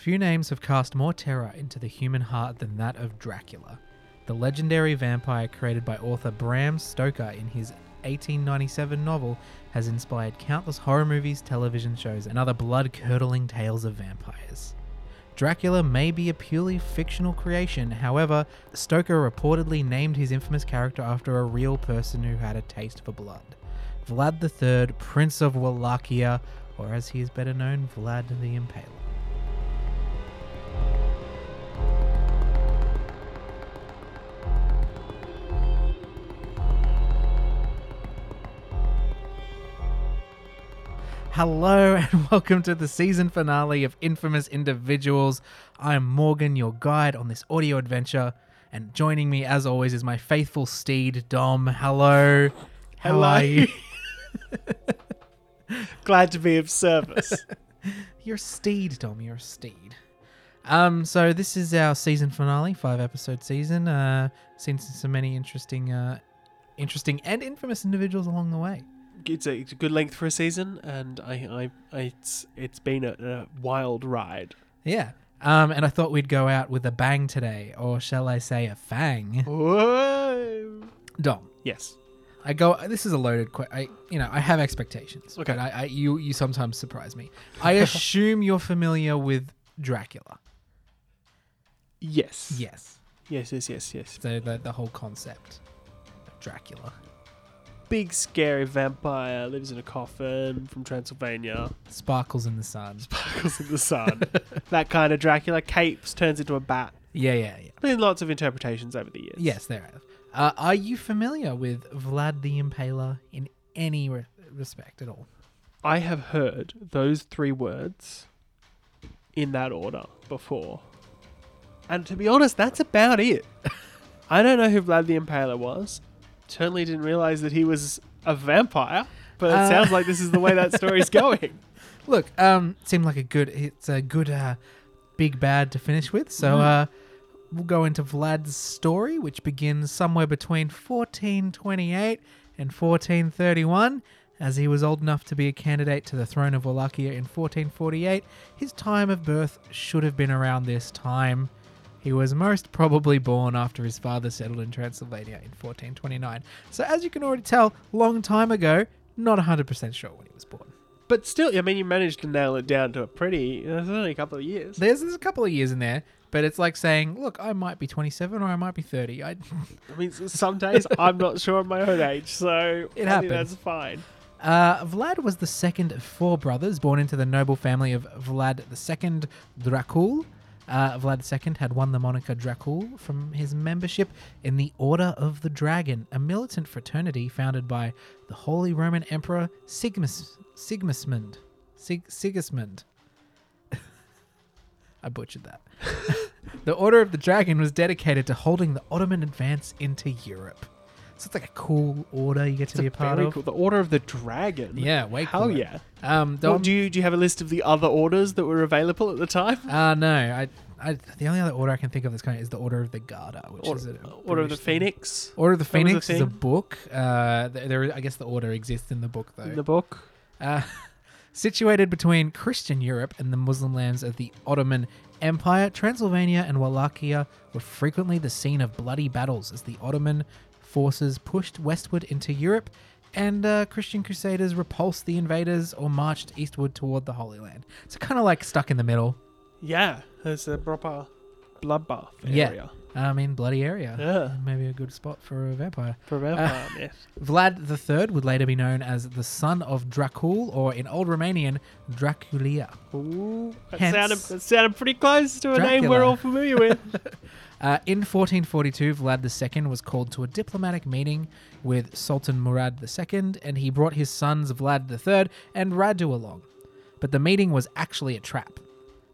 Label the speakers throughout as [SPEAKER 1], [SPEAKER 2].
[SPEAKER 1] Few names have cast more terror into the human heart than that of Dracula, the legendary vampire created by author Bram Stoker in his 1897 novel has inspired countless horror movies, television shows, and other blood curdling tales of vampires. Dracula may be a purely fictional creation, however, Stoker reportedly named his infamous character after a real person who had a taste for blood. Vlad III, Prince of Wallachia, or as he is better known, Vlad the Impaler. Hello and welcome to the season finale of Infamous Individuals. I'm Morgan, your guide on this audio adventure, and joining me as always is my faithful steed, Dom. Hello. How
[SPEAKER 2] Hello.
[SPEAKER 1] are you?
[SPEAKER 2] Glad to be of service.
[SPEAKER 1] You're a steed, Dom. You're a steed. Um, so this is our season finale, five episode season. Uh, seen so many interesting, uh, interesting and infamous individuals along the way.
[SPEAKER 2] It's, a, it's a good length for a season, and I, I, I it's it's been a, a wild ride.
[SPEAKER 1] Yeah. Um, and I thought we'd go out with a bang today, or shall I say a fang?
[SPEAKER 2] Whoa.
[SPEAKER 1] Dom,
[SPEAKER 2] Yes.
[SPEAKER 1] I go. This is a loaded. Que- I, you know, I have expectations.
[SPEAKER 2] Okay.
[SPEAKER 1] But I, I, you, you sometimes surprise me. I assume you're familiar with Dracula.
[SPEAKER 2] Yes.
[SPEAKER 1] Yes.
[SPEAKER 2] Yes. Yes. Yes. Yes.
[SPEAKER 1] So the the whole concept of Dracula.
[SPEAKER 2] Big scary vampire lives in a coffin from Transylvania.
[SPEAKER 1] Sparkles in the sun.
[SPEAKER 2] Sparkles in the sun. that kind of Dracula capes turns into a bat.
[SPEAKER 1] Yeah, yeah, yeah.
[SPEAKER 2] Been lots of interpretations over the years.
[SPEAKER 1] Yes, there have. Uh, are you familiar with Vlad the Impaler in any re- respect at all?
[SPEAKER 2] I have heard those three words in that order before. And to be honest, that's about it. I don't know who Vlad the Impaler was. Certainly didn't realize that he was a vampire, but it
[SPEAKER 1] Uh.
[SPEAKER 2] sounds like this is the way that story's going.
[SPEAKER 1] Look, um, seemed like a good. It's a good, uh, big bad to finish with. So,
[SPEAKER 2] Mhm.
[SPEAKER 1] uh, we'll go into Vlad's story, which begins somewhere between 1428 and 1431. As he was old enough to be a candidate to the throne of Wallachia in 1448, his time of birth should have been around this time. He was most probably born after his father settled in Transylvania in 1429. So, as you can already tell, long time ago, not 100% sure when he was born.
[SPEAKER 2] But still, I mean, you managed to nail it down to a pretty. It's only a couple of years.
[SPEAKER 1] There's, there's a couple of years in there, but it's like saying, look, I might be 27 or I might be 30. I,
[SPEAKER 2] I mean, some days I'm not sure of my own age, so
[SPEAKER 1] It
[SPEAKER 2] I
[SPEAKER 1] happens.
[SPEAKER 2] that's fine.
[SPEAKER 1] uh, Vlad was the second of four brothers born into the noble family of Vlad II Dracul. Uh, Vlad II had won the moniker Dracul from his membership in the Order of the Dragon, a militant fraternity founded by the Holy Roman Emperor Sigmus. Sig, Sigismund. I butchered that. the Order of the Dragon was dedicated to holding the Ottoman advance into Europe. So it's like a cool order you get to
[SPEAKER 2] It's
[SPEAKER 1] be
[SPEAKER 2] a
[SPEAKER 1] part of.
[SPEAKER 2] cool. The Order of the Dragon.
[SPEAKER 1] Yeah, way
[SPEAKER 2] Hell
[SPEAKER 1] cooler.
[SPEAKER 2] yeah.
[SPEAKER 1] Um,
[SPEAKER 2] Well, do you do you have a list of the other orders that were available at the time?
[SPEAKER 1] uh, no, I, I, the only other order I can think of that's kind of is the Order of the Garter, which is
[SPEAKER 2] Order,
[SPEAKER 1] a
[SPEAKER 2] Order of the
[SPEAKER 1] thing.
[SPEAKER 2] Phoenix
[SPEAKER 1] Order of the
[SPEAKER 2] That was a
[SPEAKER 1] Phoenix is a book. Uh, th- there, I guess the order exists in the book though.
[SPEAKER 2] in the book.
[SPEAKER 1] Uh, situated between Christian Europe and the Muslim lands of the Ottoman Empire, Transylvania and Wallachia were frequently the scene of bloody battles as the Ottoman forces pushed westward into Europe and uh, Christian crusaders repulsed the invaders or marched eastward toward the Holy Land. So kind of like stuck in the middle.
[SPEAKER 2] Yeah, it's a proper bloodbath area. Yeah.
[SPEAKER 1] I mean, bloody area.
[SPEAKER 2] Yeah,
[SPEAKER 1] Maybe a good spot for a vampire.
[SPEAKER 2] for a vampire myth.
[SPEAKER 1] Vlad III would later be known as the son of Dracul, or in Old Romanian, Draculea.
[SPEAKER 2] Ooh, that
[SPEAKER 1] Hence-
[SPEAKER 2] sounded that sounded pretty close to a name we're all familiar with.
[SPEAKER 1] Uh, in 1442, Vlad II was called to a diplomatic meeting with Sultan Murad II, and he brought his sons Vlad III and Radu along. But the meeting was actually a trap.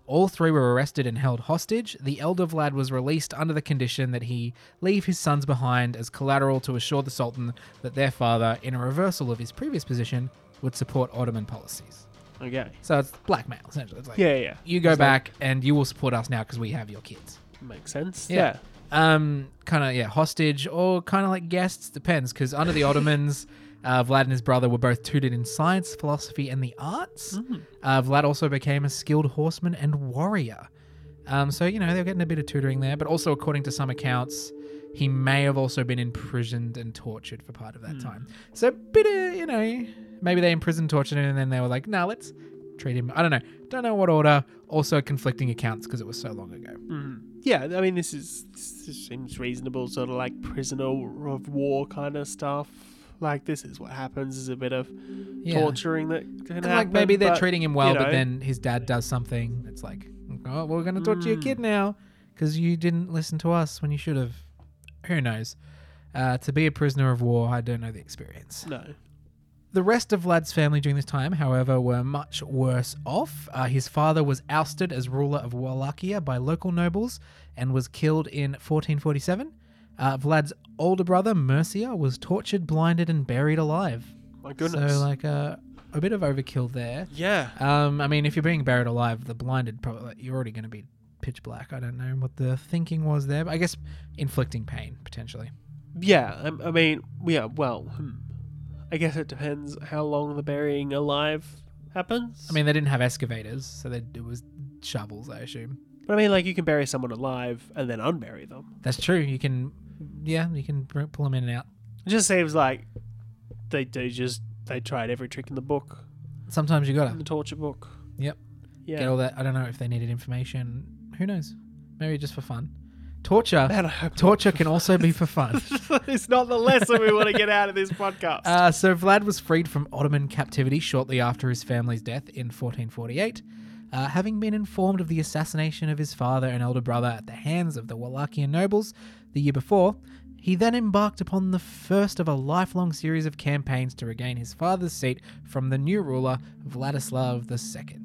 [SPEAKER 1] All three were arrested and held hostage. The elder Vlad was released under the condition that he leave his sons behind as collateral to assure the Sultan that their father, in a reversal of his previous position, would support Ottoman policies.
[SPEAKER 2] okay.
[SPEAKER 1] So it's blackmail, essentially. It's like,
[SPEAKER 2] Yeah, yeah.
[SPEAKER 1] you go
[SPEAKER 2] It's like-
[SPEAKER 1] back and you will support us now because we have your kids.
[SPEAKER 2] Makes sense.
[SPEAKER 1] Yeah.
[SPEAKER 2] Yeah.
[SPEAKER 1] Um, kind of yeah, hostage or kind of like guests depends. Because under the Ottomans, uh, Vlad and his brother were both tutored in science, philosophy, and the arts.
[SPEAKER 2] Mm.
[SPEAKER 1] Uh, Vlad also became a skilled horseman and warrior. Um, so you know they're getting a bit of tutoring there, but also according to some accounts, he may have also been imprisoned and tortured for part of that time. So bit of you know maybe they imprisoned, tortured him, and then they were like, nah, let's treat him. I don't know, don't know what order. Also conflicting accounts because it was so long ago.
[SPEAKER 2] Mm. Yeah, I mean, this is this seems reasonable, sort of like prisoner of war kind of stuff. Like this is what happens: is a bit of
[SPEAKER 1] Yeah.
[SPEAKER 2] torturing that can
[SPEAKER 1] And
[SPEAKER 2] happen.
[SPEAKER 1] like maybe they're
[SPEAKER 2] but,
[SPEAKER 1] treating him well,
[SPEAKER 2] you
[SPEAKER 1] but then his dad does something. It's like, oh, we're going to torture your
[SPEAKER 2] Mm.
[SPEAKER 1] kid now because you didn't listen to us when you should have. Who knows? Uh, to be a prisoner of war, I don't know the experience.
[SPEAKER 2] no.
[SPEAKER 1] The rest of Vlad's family during this time, however, were much worse off. Uh, his father was ousted as ruler of Wallachia by local nobles and was killed in 1447. Uh, Vlad's older brother, Mircea, was tortured, blinded, and buried alive.
[SPEAKER 2] My goodness.
[SPEAKER 1] So, like, uh, a bit of overkill there.
[SPEAKER 2] yeah.
[SPEAKER 1] Um, I mean, if you're being buried alive, the blinded probably you're already going to be pitch black. I don't know what the thinking was there, but I guess inflicting pain potentially.
[SPEAKER 2] Yeah, I, I mean, yeah. Well, hmm. I guess it depends how long the burying alive happens.
[SPEAKER 1] I mean, they didn't have excavators, so they, it was shovels, I assume.
[SPEAKER 2] but I mean, like you can bury someone alive and then unbury them.
[SPEAKER 1] That's true. You can, yeah, you can br- pull them in and out.
[SPEAKER 2] It just seems like they do just they tried every trick in the book,
[SPEAKER 1] Sometimes you
[SPEAKER 2] in
[SPEAKER 1] gotta
[SPEAKER 2] the torture book.
[SPEAKER 1] Yep.
[SPEAKER 2] Yeah.
[SPEAKER 1] get all that. I don't know if they needed information. Who knows? Maybe just for fun. Torture.
[SPEAKER 2] Man, I hope not.
[SPEAKER 1] Torture can also be for fun.
[SPEAKER 2] it's not the lesson we want to get out of this podcast.
[SPEAKER 1] Uh, so Vlad was freed from Ottoman captivity shortly after his family's death in 1448. Uh, having been informed of the assassination of his father and elder brother at the hands of the Wallachian nobles the year before, he then embarked upon the first of a lifelong series of campaigns to regain his father's seat from the new ruler, Vladislav II.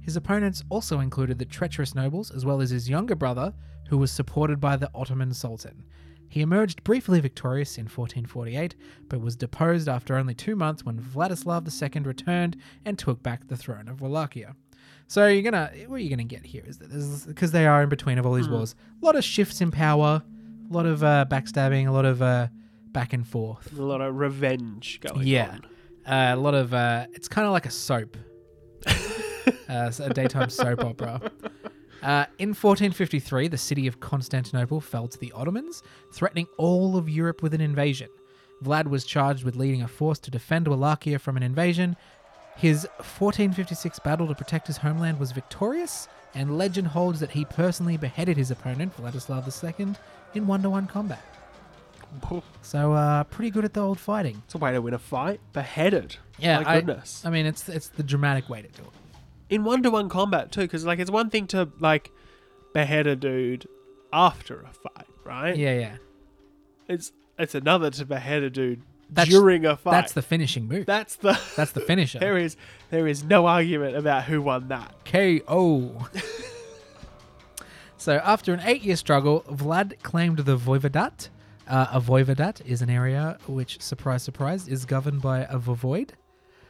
[SPEAKER 1] His opponents also included the treacherous nobles as well as his younger brother, who was supported by the Ottoman Sultan. He emerged briefly victorious in 1448, but was deposed after only two months when Vladislav II returned and took back the throne of Wallachia. So you're gonna, what you're gonna get here is that there's because they are in between of all these wars, a lot of shifts in power, a lot of uh, backstabbing, a lot of uh, back and forth.
[SPEAKER 2] a lot of revenge going
[SPEAKER 1] Yeah.
[SPEAKER 2] on.
[SPEAKER 1] Uh, a lot of uh, it's kind of like a soap, uh, a daytime soap opera. Uh, in 1453, the city of Constantinople fell to the Ottomans, threatening all of Europe with an invasion. Vlad was charged with leading a force to defend Wallachia from an invasion. His 1456 battle to protect his homeland was victorious, and legend holds that he personally beheaded his opponent, Vladislav II, in one to one combat. So, uh, pretty good at the old fighting.
[SPEAKER 2] It's a way to win a fight. Beheaded.
[SPEAKER 1] Yeah,
[SPEAKER 2] My
[SPEAKER 1] I-
[SPEAKER 2] goodness.
[SPEAKER 1] I mean, it's it's the dramatic way to do it.
[SPEAKER 2] In one to one combat too, because like it's one thing to like behead a dude after a fight, right?
[SPEAKER 1] Yeah, yeah.
[SPEAKER 2] It's it's another to behead a dude
[SPEAKER 1] That's-
[SPEAKER 2] during a fight.
[SPEAKER 1] That's the finishing move.
[SPEAKER 2] that's the
[SPEAKER 1] That's the finisher.
[SPEAKER 2] there is there is no argument about who won that.
[SPEAKER 1] KO. so after an eight-year struggle, Vlad claimed the voivodat. Uh, a voivodat is an area which, surprise, surprise, is governed by a voivode.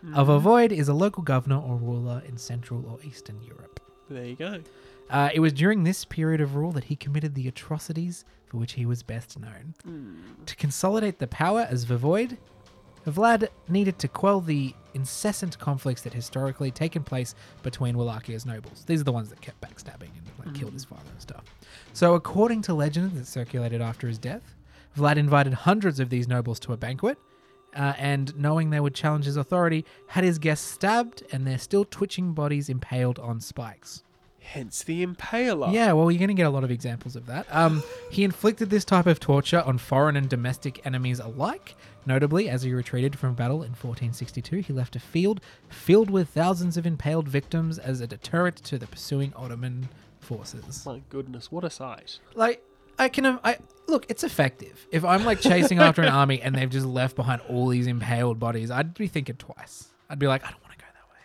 [SPEAKER 1] A mm-hmm. voivode is a local governor or ruler in Central or Eastern Europe.
[SPEAKER 2] There you go.
[SPEAKER 1] Uh, it was during this period of rule that he committed the atrocities for which he was best known. Mm. To consolidate the power as Voivode, Vlad needed to quell the incessant conflicts that historically taken place between Wallachia's nobles. These are the ones that kept backstabbing and like, killed his mm. father and stuff. So, according to legends that circulated after his death, Vlad invited hundreds of these nobles to a banquet, uh, and knowing they would challenge his authority, had his guests stabbed and their still twitching bodies impaled on spikes.
[SPEAKER 2] Hence the impaler.
[SPEAKER 1] Yeah, well, you're going to get a lot of examples of that. Um, he inflicted this type of torture on foreign and domestic enemies alike. Notably, as he retreated from battle in 1462, he left a field filled with thousands of impaled victims as a deterrent to the pursuing Ottoman forces.
[SPEAKER 2] My goodness, what a sight.
[SPEAKER 1] Like, I can, I look, it's effective. If I'm like chasing after an army and they've just left behind all these impaled bodies, I'd be thinking twice. I'd be like, I don't want to go that way.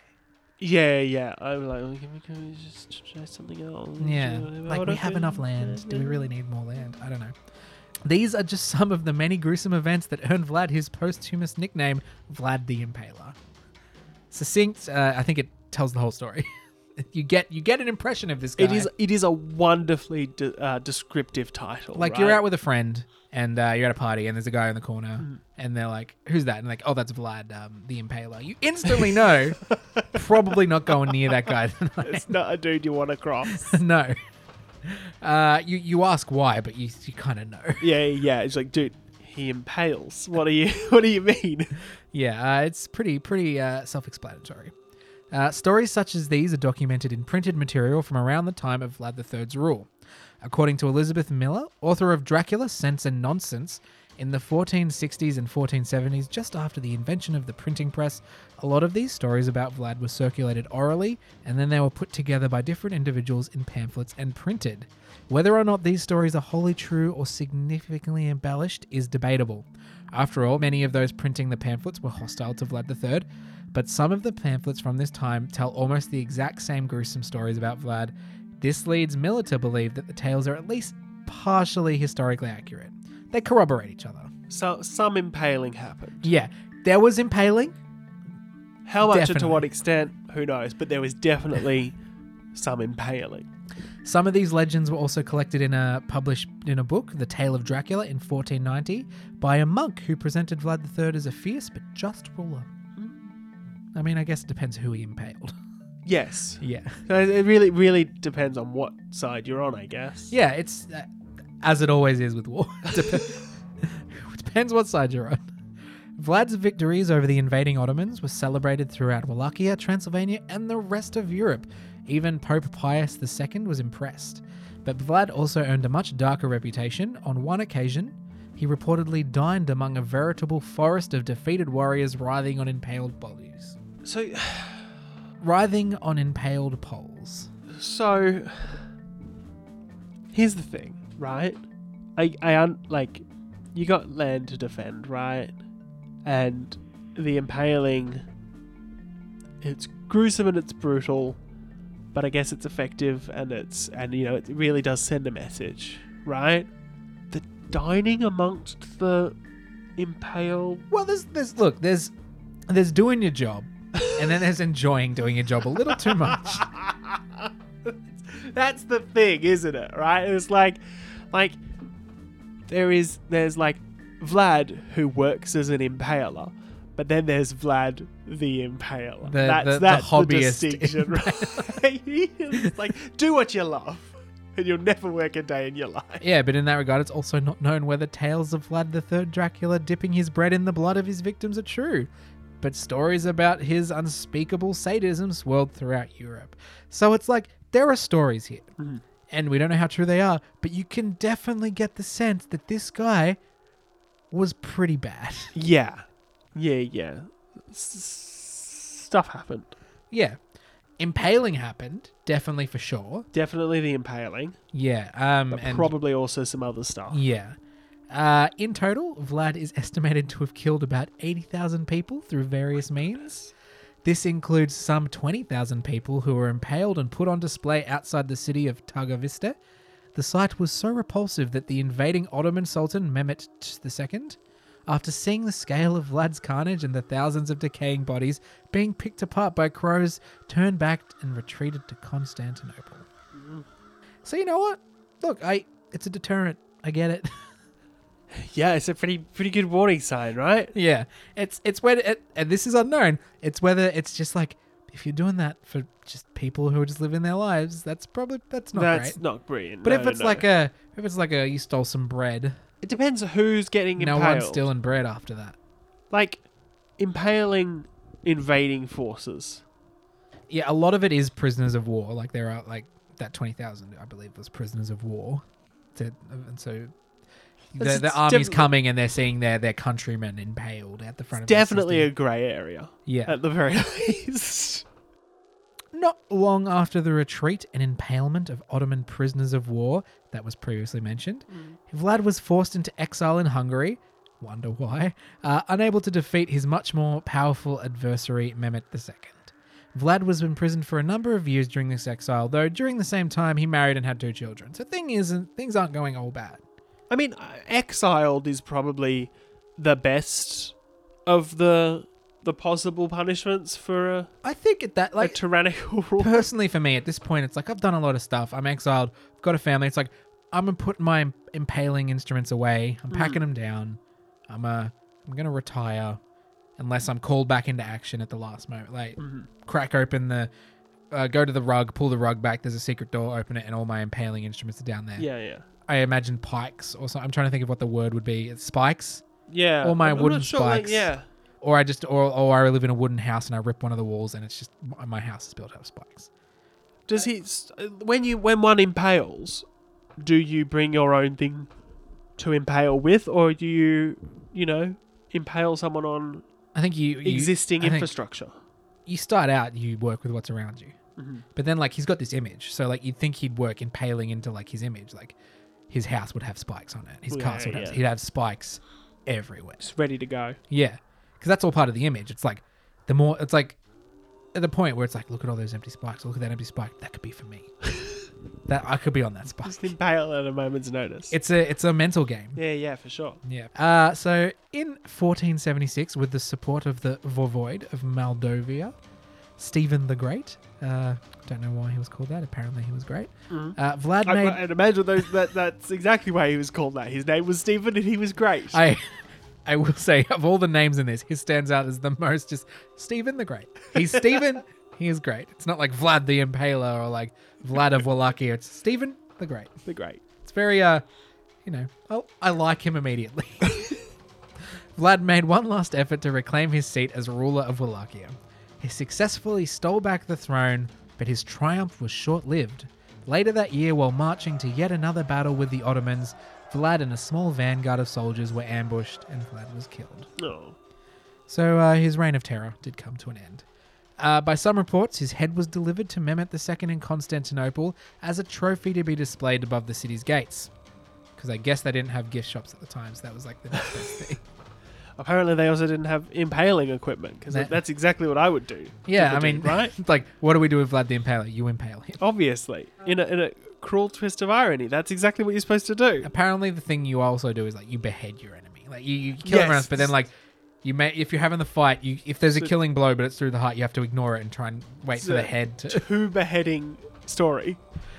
[SPEAKER 2] Yeah, yeah. I'm like, well, can, we, can we just try something else?
[SPEAKER 1] Yeah, like we have enough land. Do we really need more land? I don't know. These are just some of the many gruesome events that earned Vlad his posthumous nickname, Vlad the Impaler. Succinct, uh, I think it tells the whole story. you get you get an impression of this guy.
[SPEAKER 2] It is it is a wonderfully de- uh, descriptive title.
[SPEAKER 1] like
[SPEAKER 2] right?
[SPEAKER 1] you're out with a friend and uh, you're at a party and there's a guy in the corner
[SPEAKER 2] Mm.
[SPEAKER 1] and they're like, "Who's that?" And like, "Oh, that's Vlad, um, the Impaler." You instantly know, probably not going near that guy tonight.
[SPEAKER 2] It's not a dude you want to cross.
[SPEAKER 1] no. Uh, you you ask why, but you you kind of know.
[SPEAKER 2] yeah, yeah. It's like, dude, he impales. What do you What do you mean?
[SPEAKER 1] Yeah, uh, it's pretty pretty uh, self-explanatory. Uh, stories such as these are documented in printed material from around the time of Vlad III's rule. According to Elizabeth Miller, author of Dracula, Sense and Nonsense, in the 1460s and 1470s, just after the invention of the printing press, a lot of these stories about Vlad were circulated orally, and then they were put together by different individuals in pamphlets and printed. Whether or not these stories are wholly true or significantly embellished is debatable. After all, many of those printing the pamphlets were hostile to Vlad III, but some of the pamphlets from this time tell almost the exact same gruesome stories about Vlad. This leads Miller to believe that the tales are at least partially historically accurate. They corroborate each other.
[SPEAKER 2] So some impaling happened.
[SPEAKER 1] Yeah, there was impaling.
[SPEAKER 2] How much and to what extent, who knows? But there was definitely some impaling.
[SPEAKER 1] Some of these legends were also collected in a published in a book, The Tale of Dracula, in 1490, by a monk who presented Vlad III as a fierce but just ruler. I mean, I guess it depends who he impaled.
[SPEAKER 2] Yes.
[SPEAKER 1] yeah.
[SPEAKER 2] So it really, really depends on what side you're on, I guess.
[SPEAKER 1] Yeah, it's uh, as it always is with war. Dep- it depends what side you're on. Vlad's victories over the invading Ottomans were celebrated throughout Wallachia, Transylvania, and the rest of Europe. Even Pope Pius II was impressed. But Vlad also earned a much darker reputation. On one occasion, he reportedly dined among a veritable forest of defeated warriors writhing on impaled bodies.
[SPEAKER 2] So,
[SPEAKER 1] Writhing on impaled poles.
[SPEAKER 2] so here's the thing, right? I, I, un- like, you got land to defend, right? And the impaling, it's gruesome and it's brutal, but I guess it's effective and it's, and you know, it really does send a message, right? The dining amongst the impaled
[SPEAKER 1] Well, there's there's look, there's there's doing your job, and then there's enjoying doing your job a little too much.
[SPEAKER 2] That's the thing, isn't it? Right? It's like, like there is there's like Vlad who works as an impaler, but then there's Vlad the impaler.
[SPEAKER 1] The-
[SPEAKER 2] that's
[SPEAKER 1] the- the
[SPEAKER 2] that's
[SPEAKER 1] hobbyist
[SPEAKER 2] distinction, right? like do what you love, and you'll never work a day in your life.
[SPEAKER 1] Yeah, but in that regard, it's also not known whether tales of Vlad the Third Dracula dipping his bread in the blood of his victims are true. But stories about his unspeakable sadism swirled throughout Europe. So it's like there are stories here,
[SPEAKER 2] Mhm.
[SPEAKER 1] and we don't know how true they are, but you can definitely get the sense that this guy was pretty bad.
[SPEAKER 2] Yeah, yeah, yeah. S- stuff happened.
[SPEAKER 1] yeah. Impaling happened, definitely for sure.
[SPEAKER 2] Definitely the impaling,
[SPEAKER 1] Yeah. Um
[SPEAKER 2] but
[SPEAKER 1] and
[SPEAKER 2] probably also some other stuff.
[SPEAKER 1] Yeah. Uh, in total, Vlad is estimated to have killed about 80,000 people through various means. This includes some 20,000 people who were impaled and put on display outside the city of Targovista. The sight was so repulsive that the invading Ottoman Sultan Mehmet II, after seeing the scale of Vlad's carnage and the thousands of decaying bodies being picked apart by crows, turned back and retreated to Constantinople. So you know what? Look, I it's a deterrent. I get it.
[SPEAKER 2] Yeah, it's a pretty pretty good warning sign, right?
[SPEAKER 1] Yeah, it's it's whether it, and this is unknown. It's whether it's just like if you're doing that for just people who are just living their lives, that's probably that's not
[SPEAKER 2] That's
[SPEAKER 1] great.
[SPEAKER 2] not brilliant.
[SPEAKER 1] But
[SPEAKER 2] No,
[SPEAKER 1] if it's
[SPEAKER 2] no.
[SPEAKER 1] like a if it's like a you stole some bread,
[SPEAKER 2] it depends who's getting
[SPEAKER 1] no
[SPEAKER 2] impaled.
[SPEAKER 1] one's stealing bread after that.
[SPEAKER 2] like impaling invading forces.
[SPEAKER 1] Yeah, a lot of it is prisoners of war. Like there are like that twenty thousand, I believe, was prisoners of war. To, and so the, the army's coming and they're seeing their their countrymen impaled at the front of
[SPEAKER 2] Definitely a grey area
[SPEAKER 1] yeah.
[SPEAKER 2] at the very least.
[SPEAKER 1] Not long after the retreat and impalement of Ottoman prisoners of war that was previously mentioned, Vlad was forced into exile in Hungary. Wonder why? Uh, unable to defeat his much more powerful adversary, Mehmet II. Vlad was imprisoned for a number of years during this exile, though during the same time he married and had two children. So thing isn't things aren't going all bad.
[SPEAKER 2] I mean, exiled is probably the best of the the possible punishments for a,
[SPEAKER 1] I think at that
[SPEAKER 2] a
[SPEAKER 1] like
[SPEAKER 2] tyrannical rule.
[SPEAKER 1] personally for me at this point it's like I've done a lot of stuff. I'm exiled, I've got a family. It's like I'm gonna put my impaling instruments away. I'm packing them down. I'm uh I'm gonna retire unless I'm called back into action at the last moment. Like crack open the uh, go to the rug, pull the rug back. There's a secret door. Open it, and all my impaling instruments are down there.
[SPEAKER 2] Yeah, yeah,
[SPEAKER 1] I imagine pikes or something. I'm trying to think of what the word would be. It's spikes,
[SPEAKER 2] yeah.
[SPEAKER 1] All my
[SPEAKER 2] I'm-
[SPEAKER 1] wooden
[SPEAKER 2] sure, like,
[SPEAKER 1] spikes.
[SPEAKER 2] yeah,
[SPEAKER 1] or I just or or I live in a wooden house and I rip one of the walls and it's just my house is built out of spikes.
[SPEAKER 2] Does he when you when one impales, do you bring your own thing to impale with, or do you you know impale someone on
[SPEAKER 1] I think you, you
[SPEAKER 2] existing
[SPEAKER 1] I
[SPEAKER 2] infrastructure?
[SPEAKER 1] you start out you work with what's around you But then like he's got this image. So like you'd think he'd work impaling into like his image. Like his house would have spikes on it. His
[SPEAKER 2] Yeah,
[SPEAKER 1] castle would have
[SPEAKER 2] yeah.
[SPEAKER 1] he'd have spikes everywhere.
[SPEAKER 2] Just ready to go.
[SPEAKER 1] yeah. Because that's all part of the image. It's like the more it's like at the point where it's like look at all those empty spikes. Look at that empty spike. That could be for me. That i could be on that spike.
[SPEAKER 2] Just impale at a moment's notice.
[SPEAKER 1] it's a it's a mental game.
[SPEAKER 2] Yeah, yeah, for sure.
[SPEAKER 1] Yeah. Uh, so in 1476, with the support of the Voivode of Moldavia, Stephen the Great, uh, don't know why he was called that. Apparently, he was great.
[SPEAKER 2] Mhm.
[SPEAKER 1] Uh, Vlad
[SPEAKER 2] I,
[SPEAKER 1] made.
[SPEAKER 2] I'd imagine those, that that's exactly why he was called that. His name was Stephen, and he was great.
[SPEAKER 1] I, I will say, of all the names in this, he stands out as the most. Just Stephen the Great. He's Stephen. he is great. It's not like Vlad the Impaler or like Vlad of Wallachia. It's Stephen the Great.
[SPEAKER 2] the great.
[SPEAKER 1] It's very, uh, you know, oh, I like him immediately. Vlad made one last effort to reclaim his seat as ruler of Wallachia. He successfully stole back the throne, but his triumph was short lived. Later that year, while marching to yet another battle with the Ottomans, Vlad and a small vanguard of soldiers were ambushed, and Vlad was killed. So uh, his reign of terror did come to an end. Uh, by some reports, his head was delivered to Mehmet II in Constantinople as a trophy to be displayed above the city's gates. Because I guess they didn't have gift shops at the time, so that was like the next best thing.
[SPEAKER 2] apparently they also didn't have impaling equipment because
[SPEAKER 1] That-
[SPEAKER 2] that's exactly what I would do.
[SPEAKER 1] Yeah, I mean,
[SPEAKER 2] right?
[SPEAKER 1] like, what do we do with Vlad the Impaler? You impale him.
[SPEAKER 2] Obviously, in a in a cruel twist of irony, that's exactly what you're supposed to do.
[SPEAKER 1] Apparently, the thing you also do is like you behead your enemy. Like you, you kill
[SPEAKER 2] Yes.
[SPEAKER 1] else, but then like you may if you're having the fight, you if there's a
[SPEAKER 2] So-
[SPEAKER 1] killing blow, but it's through the heart, you have to ignore it and try and wait for the head to.
[SPEAKER 2] Two beheading story.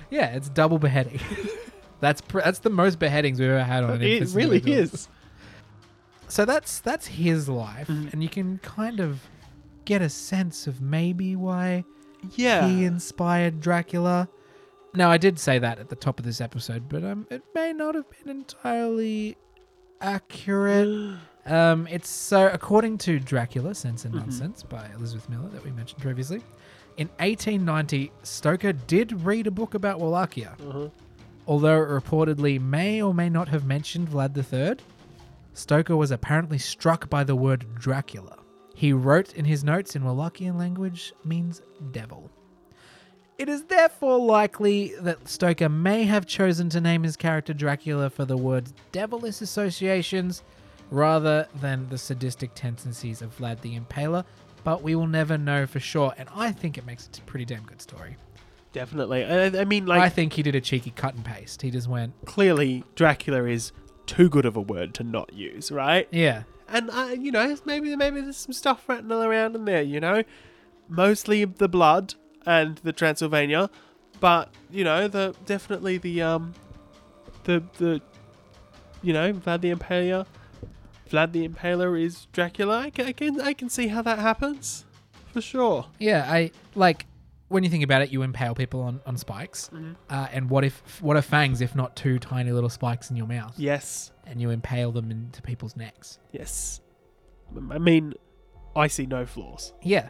[SPEAKER 1] Yeah, it's double beheading. that's pr- that's the most beheadings we've ever had on an
[SPEAKER 2] It really is.
[SPEAKER 1] So that's that's his life,
[SPEAKER 2] Mhm.
[SPEAKER 1] and you can kind of get a sense of maybe why
[SPEAKER 2] Yeah.
[SPEAKER 1] he inspired Dracula. Now, I did say that at the top of this episode, but um, it may not have been entirely accurate. Um, it's so according to Dracula: Sense and
[SPEAKER 2] Mhm.
[SPEAKER 1] Nonsense by Elizabeth Miller that we mentioned previously. In 1890, Stoker did read a book about Wallachia,
[SPEAKER 2] Uh-huh.
[SPEAKER 1] although it reportedly may or may not have mentioned Vlad III. Stoker was apparently struck by the word Dracula. He wrote in his notes in Wallachian language means devil. It is therefore likely that Stoker may have chosen to name his character Dracula for the word's devilish associations rather than the sadistic tendencies of Vlad the Impaler, but we will never know for sure, and I think it makes it a pretty damn good story.
[SPEAKER 2] Definitely. I, I mean, like,
[SPEAKER 1] I think he did a cheeky cut and paste. He just went,
[SPEAKER 2] clearly Dracula is too good of a word to not use, right?
[SPEAKER 1] yeah,
[SPEAKER 2] And uh, you know, maybe maybe there's some stuff rattling around in there. You know, mostly the blood and the Transylvania, but you know, the definitely the um, the the, you know, Vlad the Impaler. Vlad the Impaler is Dracula. I can I can, I can see how that happens, for sure.
[SPEAKER 1] Yeah, I like when you think about it, you impale people on, on spikes. Uh, and what if what are fangs if not two tiny little spikes in your mouth?
[SPEAKER 2] Yes,
[SPEAKER 1] And you impale them into people's necks.
[SPEAKER 2] yes. I mean, I see no flaws.
[SPEAKER 1] Yeah.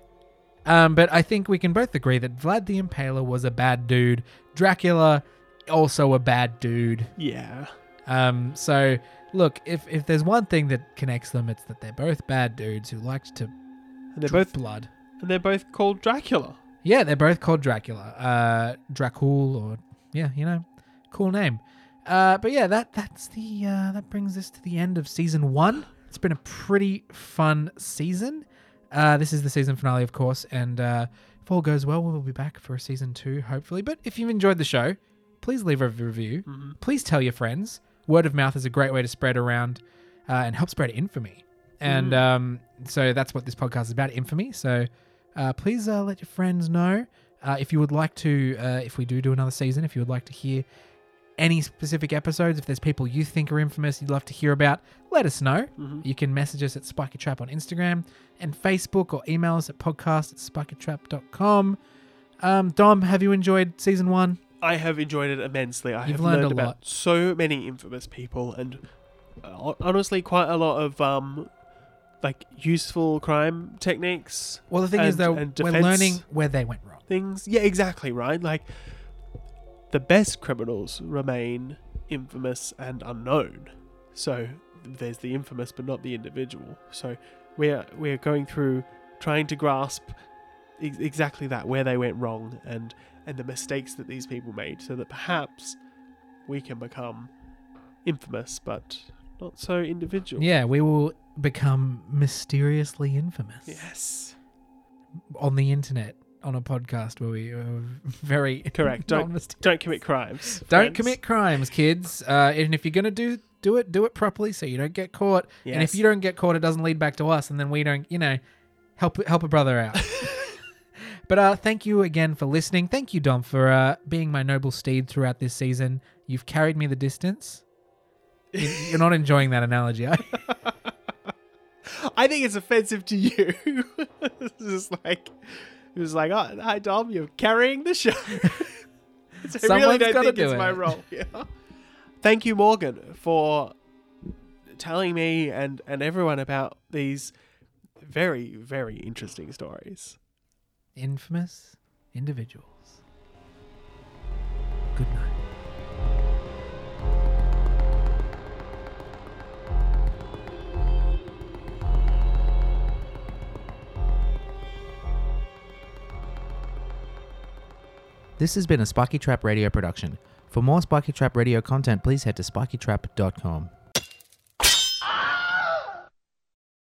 [SPEAKER 1] Um, but I think we can both agree that Vlad the Impaler was a bad dude. Dracula, also a bad dude.
[SPEAKER 2] Yeah.
[SPEAKER 1] Um, so look, if if there's one thing that connects them, it's that they're both bad dudes who liked to
[SPEAKER 2] And they're both
[SPEAKER 1] blood.
[SPEAKER 2] and they're both called Dracula.
[SPEAKER 1] Yeah, they're both called Dracula. Uh, Dracul, or yeah, you know, cool name. Uh, but yeah, that that's the uh, that brings us to the end of season one. It's been a pretty fun season. Uh, this is the season finale, of course, and uh, if all goes well, we'll be back for a season two, hopefully. But if you've enjoyed the show, please leave a review. Please tell your friends. Word of mouth is a great way to spread around uh, and help spread infamy. and
[SPEAKER 2] Mhm.
[SPEAKER 1] um, so that's what this podcast is about, infamy. So uh, please uh, let your friends know uh, if you would like to. Uh, if we do do another season, if you would like to hear any specific episodes, if there's people you think are infamous, you'd love to hear about, let us know.
[SPEAKER 2] Mhm.
[SPEAKER 1] You can message us at Spiky Trap on Instagram and Facebook or email us at podcast at spikytrap.com. Um, Dom, have you enjoyed season one?
[SPEAKER 2] I have enjoyed it immensely. I
[SPEAKER 1] You've
[SPEAKER 2] have
[SPEAKER 1] learned
[SPEAKER 2] learned,
[SPEAKER 1] a
[SPEAKER 2] about
[SPEAKER 1] lot.
[SPEAKER 2] so many infamous people and uh, honestly quite a lot of um like useful crime techniques
[SPEAKER 1] Well, the thing is, though,
[SPEAKER 2] and
[SPEAKER 1] we're learning where they went wrong.
[SPEAKER 2] things. Yeah, exactly, right? Like the best criminals remain infamous and unknown. So there's the infamous but not the individual. So we're we're going through trying to grasp ex- exactly that where they went wrong and and the mistakes that these people made so that perhaps we can become infamous but not so individual.
[SPEAKER 1] Yeah, we will become mysteriously infamous
[SPEAKER 2] Yes.
[SPEAKER 1] on the internet on a podcast where we are very
[SPEAKER 2] Correct. Don't- Don't commit crimes.
[SPEAKER 1] don't
[SPEAKER 2] friends.
[SPEAKER 1] commit crimes, kids. Uh, and if you're gonna do do it, do it properly so you don't get caught. And if you don't get caught, it doesn't lead back to us, and then we don't, you know, help help a brother out. but uh, thank you again for listening. Thank you, Dom, for uh, being my noble steed throughout this season. You've carried me the distance. You- You're not enjoying that analogy. are you?
[SPEAKER 2] I think it's offensive to you. it's just like it was like, oh, hi Dom, you're carrying the show. So I really don't think
[SPEAKER 1] do
[SPEAKER 2] it's my role. Yeah. Thank you, Morgan, for telling me and and everyone about these very very interesting stories.
[SPEAKER 1] Infamous individuals. Good night. This has been a Spiky Trap Radio production. For more Spiky Trap Radio content, please head to spikytrap.com.